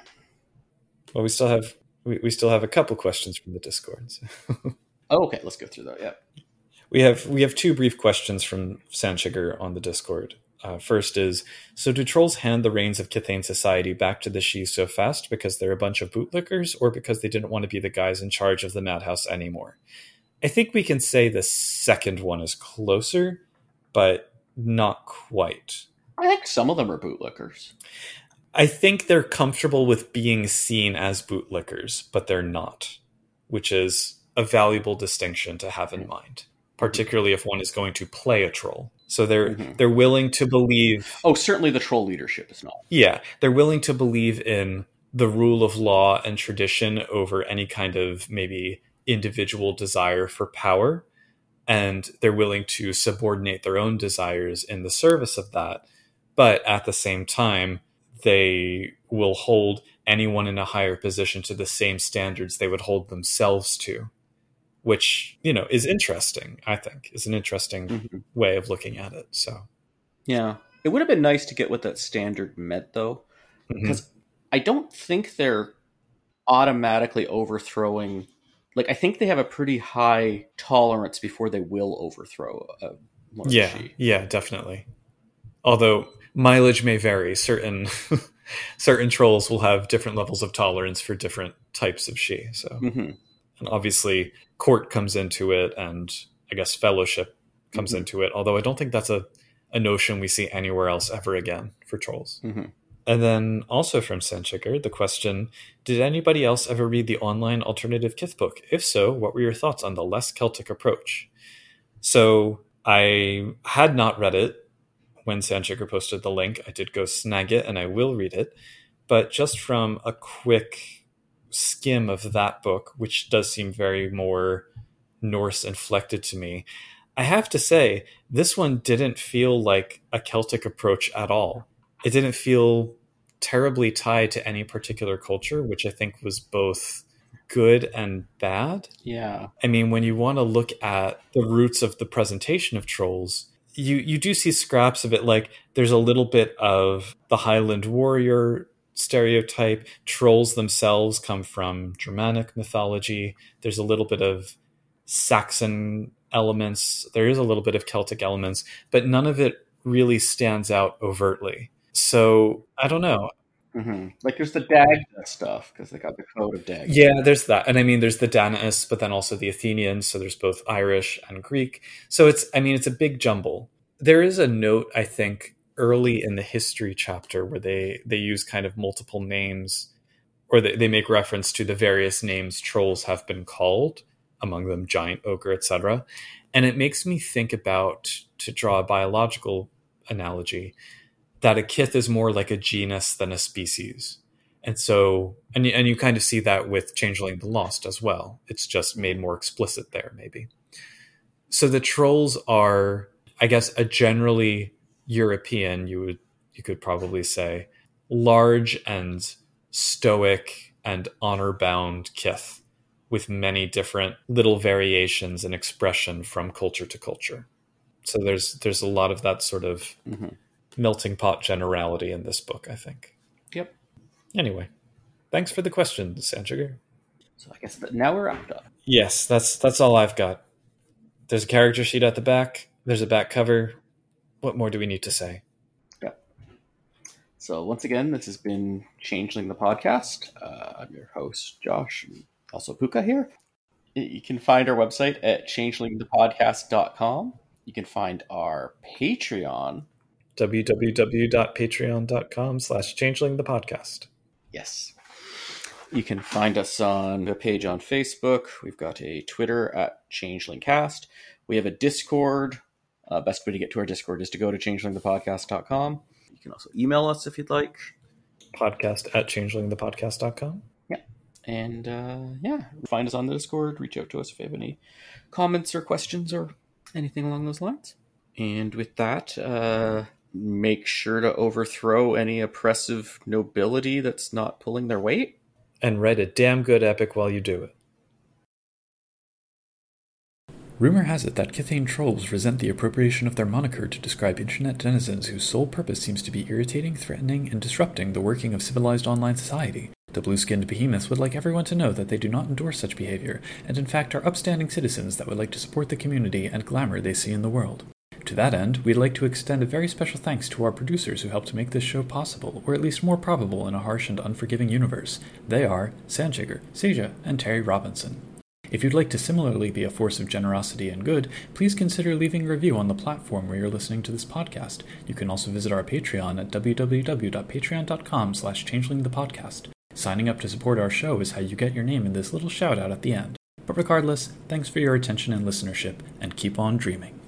Well, we still have we, we still have a couple questions from the Discord. so. oh, okay, let's go through that. Yeah, we have we have two brief questions from Sandsugar on the Discord. Uh, first is so do trolls hand the reins of Kithain society back to the Sidhe so fast because they're a bunch of bootlickers or because they didn't want to be the guys in charge of the madhouse anymore? I think we can say the second one is closer, but not quite. I think some of them are bootlickers. I think they're comfortable with being seen as bootlickers, but they're not, which is a valuable distinction to have in mind, particularly if one is going to play a troll. So they're Mhm. they're willing to believe, Oh, certainly the troll leadership is not. yeah, they're willing to believe in the rule of law and tradition over any kind of maybe individual desire for power, and they're willing to subordinate their own desires in the service of that. But at the same time, they will hold anyone in a higher position to the same standards they would hold themselves to, which, you know, is interesting, I think, is an interesting Mhm. way of looking at it. So, Yeah, it would have been nice to get what that standard meant, though, because I don't think they're automatically overthrowing. Like, I think they have a pretty high tolerance before they will overthrow a yeah, yeah, definitely. Although mileage may vary, certain certain trolls will have different levels of tolerance for different types of Sidhe. So, hmm and obviously, court comes into it, and I guess fellowship comes Mhm. into it. Although I don't think that's a a notion we see anywhere else ever again for trolls. hmm And then also from Sandsugar, the question Did anybody else ever read the online alternative Kith book? If so, what were your thoughts on the less Celtic approach? So I had not read it when Sandsugar posted the link. I did go snag it and I will read it. But just from a quick skim of that book, which does seem very more Norse inflected to me, I have to say, this one didn't feel like a Celtic approach at all it didn't feel terribly tied to any particular culture, which I think was both good and bad. Yeah. I mean, when you want to look at the roots of the presentation of trolls, you you do see scraps of it. Like there's a little bit of the Highland warrior stereotype. Trolls themselves come from Germanic mythology. There's a little bit of Saxon elements. There is a little bit of Celtic elements, but none of it really stands out overtly. So I don't know. Hmm Like, there's the Dagda stuff because they got the code of Dagda. Yeah, there's that. And I mean, there's the Danaists, but then also the Athenians. So there's both Irish and Greek. So it's, I mean, it's a big jumble. There is a note, I think, early in the history chapter where they, they use kind of multiple names or they, they make reference to the various names trolls have been called, among them giant ogre, etc. And it makes me think about, to draw a biological analogy, that a kith is more like a genus than a species. And so, and, and you kind of see that with Changeling the Lost as well. It's just made more explicit there, maybe. So the trolls are, I guess, a generally European, you would you could probably say, large and stoic and honor bound kith with many different little variations in expression from culture to culture. So there's there's a lot of that sort of mm-hmm. Melting pot generality in this book, I think. Yep. Anyway, thanks for the question, Sandsugar. So I guess that now we're wrapped up. Yes, that's that's all I've got. There's a character sheet at the back. There's a back cover. What more do we need to say? Yep. So once again, this has been Changeling the podcast. Uh, I'm your host, Josh, and also Puka here. You can find our website at changelingthepodcast.com. You can find our Patreon. www.patreon.com slash changelingthepodcast. Yes. You can find us on a page on Facebook. We've got a Twitter at ChangelingCast. We have a Discord. Uh, best way to get to our Discord is to go to changelingthepodcast.com You can also email us if you'd like. Podcast at changelingthepodcast.com. Yeah. And uh, yeah, find us on the Discord. Reach out to us if you have any comments or questions or anything along those lines. And with that, uh, make sure to overthrow any oppressive nobility that's not pulling their weight. And write a damn good epic while you do it. Rumor has it that Kithain trolls resent the appropriation of their moniker to describe internet denizens whose sole purpose seems to be irritating, threatening, and disrupting the working of civilized online society. The blue skinned behemoths would like everyone to know that they do not endorse such behavior, and in fact are upstanding citizens that would like to support the community and glamour they see in the world. To that end, we'd like to extend a very special thanks to our producers who helped make this show possible, or at least more probable in a harsh and unforgiving universe. They are Sandsugar, Seja, and Terry Robinson. If you'd like to similarly be a force of generosity and good, please consider leaving a review on the platform where you're listening to this podcast. You can also visit our Patreon at www.patreon.com slash changelingthepodcast. Signing up to support our show is how you get your name in this little shout out at the end. But regardless, thanks for your attention and listenership, and keep on dreaming.